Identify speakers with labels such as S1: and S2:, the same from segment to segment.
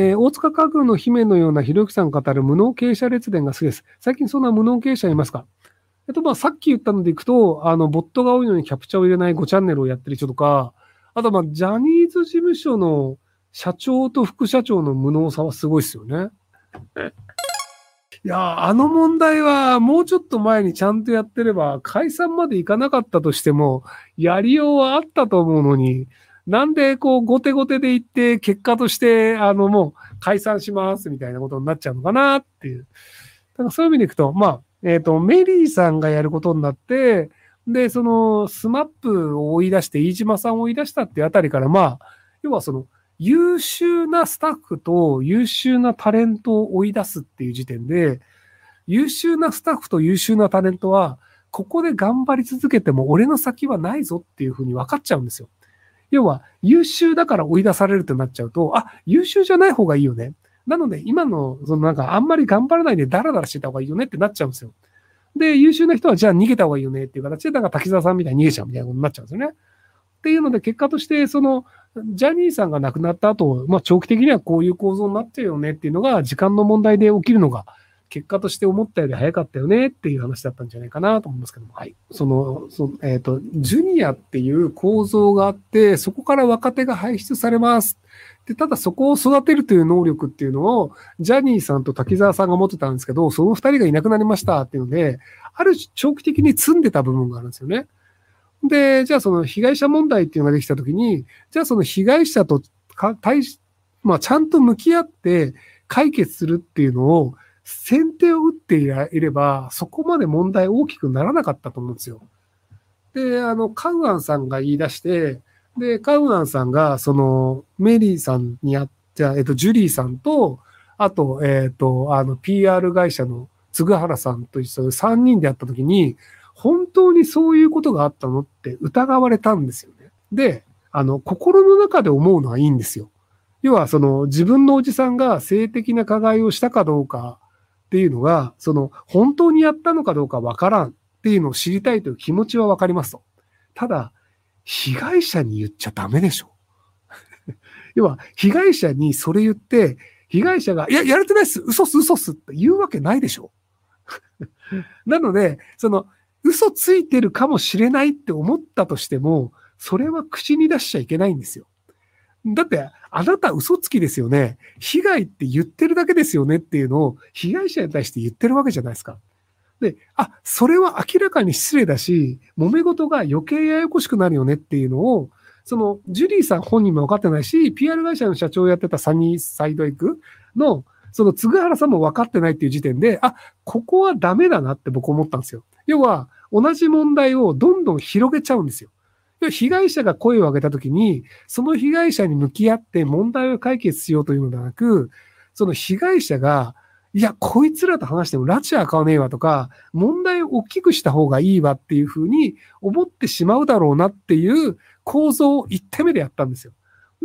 S1: えー、大塚家具の姫のようなひろゆきさん語る無能経営者列伝が好きです。最近そんな無能経営者いますか？えっと、まあ、さっき言ったのでいくと、あの、ボットが多いのにキャプチャーを入れない5チャンネルをやってる人とか、あと、まあ、ジャニーズ事務所の社長と副社長の無能さはすごいですよね。いや、あの問題はもうちょっと前にちゃんとやってれば、解散までいかなかったとしても、やりようはあったと思うのに、なんでこう、後手後手で言って、結果として、あの、もう解散しますみたいなことになっちゃうのかなっていう。だからそういう意味でいくと、まあ、えっ、ー、と、メリーさんがやることになって、で、その、 SMAP を追い出して、飯島さんを追い出したっていうあたりから、まあ、要はその、優秀なスタッフと優秀なタレントを追い出すっていう時点で、優秀なスタッフと優秀なタレントは、ここで頑張り続けても俺の先はないぞっていうふうに分かっちゃうんですよ。要は、優秀だから追い出されるってなっちゃうと、あ、優秀じゃない方がいいよね。なので、今の、そのなんか、あんまり頑張らないでダラダラしてた方がいいよねってなっちゃうんですよ。で、優秀な人は、じゃあ逃げた方がいいよねっていう形で、だから滝沢さんみたいに逃げちゃうみたいなことになっちゃうんですよね。っていうので、結果として、その、ジャニーさんが亡くなった後、まあ、長期的にはこういう構造になっちゃうよねっていうのが、時間の問題で起きるのが、結果として思ったより早かったよねっていう話だったんじゃないかなと思いますけども、はい。その、そえっ、ー、と、ジュニアっていう構造があって、そこから若手が輩出されます。で、ただそこを育てるという能力っていうのを、ジャニーさんと滝沢さんが持ってたんですけど、その二人がいなくなりましたっていうので、ある種長期的に積んでた部分があるんですよね。で、じゃあその被害者問題っていうのができたときに、じゃあその被害者とか対し、まあちゃんと向き合って解決するっていうのを、先手を打っていれば、そこまで問題大きくならなかったと思うんですよ。で、あの、カウアンさんが言い出して、で、カウアンさんが、その、メリーさんにやっじゃえっと、ジュリーさんと、あと、えっと、あの、PR 会社の嗣原さんと一緒で3人でやったときに、本当にそういうことがあったのって疑われたんですよね。で、あの、心の中で思うのはいいんですよ。要は、その、自分のおじさんが性的な加害をしたかどうかっていうのが、その、本当にやったのかどうかわからんっていうのを知りたいという気持ちはわかりますと。ただ、被害者に言っちゃダメでしょ。要は、被害者にそれ言って、被害者が、いや、やれてないっす嘘っす嘘っすって言うわけないでしょ。なので、その、嘘ついてるかもしれないって思ったとしても、それは口に出しちゃいけないんですよ。だって、あなた嘘つきですよね。被害って言ってるだけですよねっていうのを被害者に対して言ってるわけじゃないですか。で、あ、それは明らかに失礼だし、揉め事が余計ややこしくなるよねっていうのを、その、ジュリーさん本人も分かってないし、PR 会社の社長をやってたサニーサイドエッグの、その、嗣原さんも分かってないっていう時点で、あ、ここはダメだなって僕思ったんですよ。要は、同じ問題をどんどん広げちゃうんですよ。被害者が声を上げたときに、その被害者に向き合って問題を解決しようというのではなく、その被害者が、いや、こいつらと話しても拉致は買わねえわとか、問題を大きくした方がいいわっていうふうに思ってしまうだろうなっていう構造を一手目でやったんですよ。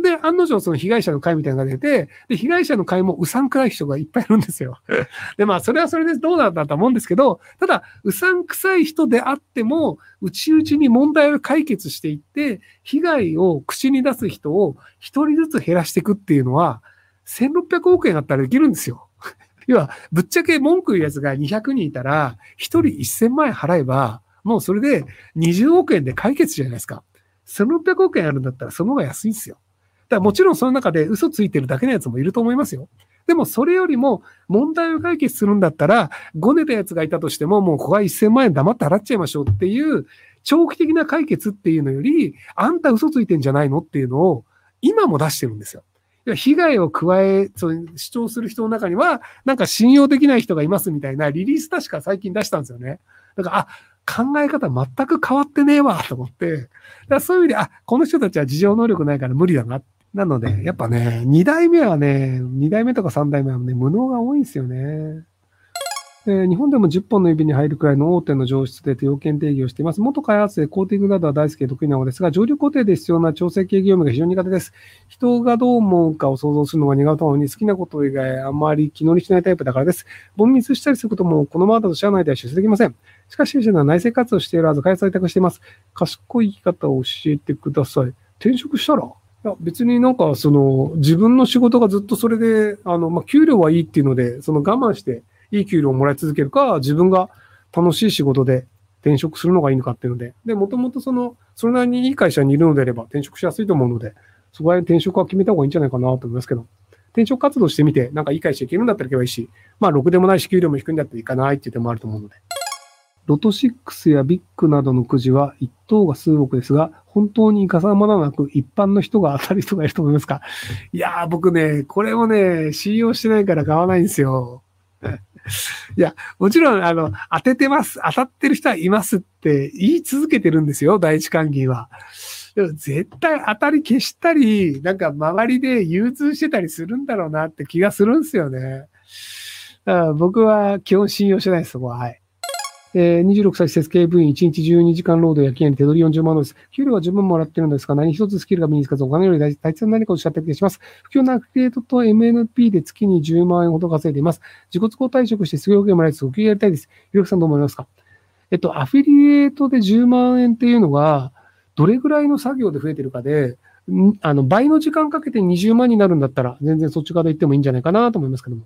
S1: で、案の定その被害者の会みたいなのが出て、で、被害者の会もうさんくらい人がいっぱいいるんですよ。で、まあ、それはそれでどうなんだと思うんですけど、ただ、うさんくさい人であっても、内々に問題を解決していって、被害を口に出す人を一人ずつ減らしていくっていうのは、1600億円あったらできるんですよ。要は、ぶっちゃけ文句言うやつが200人いたら、一人1000万円払えば、もうそれで20億円で解決じゃないですか。1600億円あるんだったらその方が安いんですよ。だもちろんその中で嘘ついてるだけのやつもいると思いますよ。でもそれよりも問題を解決するんだったら、ごねたやつがいたとしても、もうここは1000万円黙って払っちゃいましょうっていう、長期的な解決っていうのより、あんた嘘ついてんじゃないのっていうのを、今も出してるんですよ。被害を加え、そう主張する人の中には、なんか信用できない人がいますみたいなリリース確か最近出したんですよね。だから、あ、考え方全く変わってねえわ、と思って。だからそういう意味で、あ、この人たちは事情能力ないから無理だな。なので、やっぱね、二代目はね、二代目とか三代目はね、無能が多いんですよね。え日本でも10本の指に入るくらいの大手の上質で要件定義をしています。元開発でコーティングなどは大好きで得意なのですが、上流工程で必要な調整系業務が非常に苦手です。人がどう思うかを想像するのが苦手なのに、好きなこと以外あまり気乗りしないタイプだからです。凡ミスしたりすることもこのままだと社内では出世できません。しかし、弊社は内政活動しているはず、開発を委託しています。賢い生き方を教えてください。転職したらいや別になんかその自分の仕事がずっとそれで、あの、まあ、給料はいいっていうので、その我慢していい給料をもらい続けるか、自分が楽しい仕事で転職するのがいいのかっていうので、で、もともとその、それなりにいい会社にいるのであれば転職しやすいと思うので、そこは転職は決めた方がいいんじゃないかなと思いますけど、転職活動してみて、なんかいい会社行けるんだったら行けばいいし、まあ、ろくでもないし、給料も低いんだったら行かないっていう手もあると思うので。ロト6やビッグなどのくじは一等が数億ですが、本当にかさまらなく一般の人が当たる人がいると思いますか？いやー、僕ね、これもね、信用してないから買わないんですよ。いや、もちろん、あの、当ててます。当たってる人はいますって言い続けてるんですよ、第一関係は。でも絶対当たり消したり、なんか周りで融通してたりするんだろうなって気がするんですよね。だから僕は基本信用してないです、そこは。はい。えー、26歳施設警部員、1日12時間労働や期限手取り40万ドルです。給料は十分もらってるんですが、何一つスキルが身につかず、お金より大切な何かをおっしゃった気がします。不況なアフィリエイトと MNP で月に10万円ほど稼いでいます。自己都合退職して失業保険もらいつつ、お給料やりたいです。ひろきさんどう思いますか？えっと、アフィリエイトで10万円っていうのが、どれぐらいの作業で増えてるかで、あの倍の時間かけて20万になるんだったら、全然そっち側で行ってもいいんじゃないかなと思いますけども。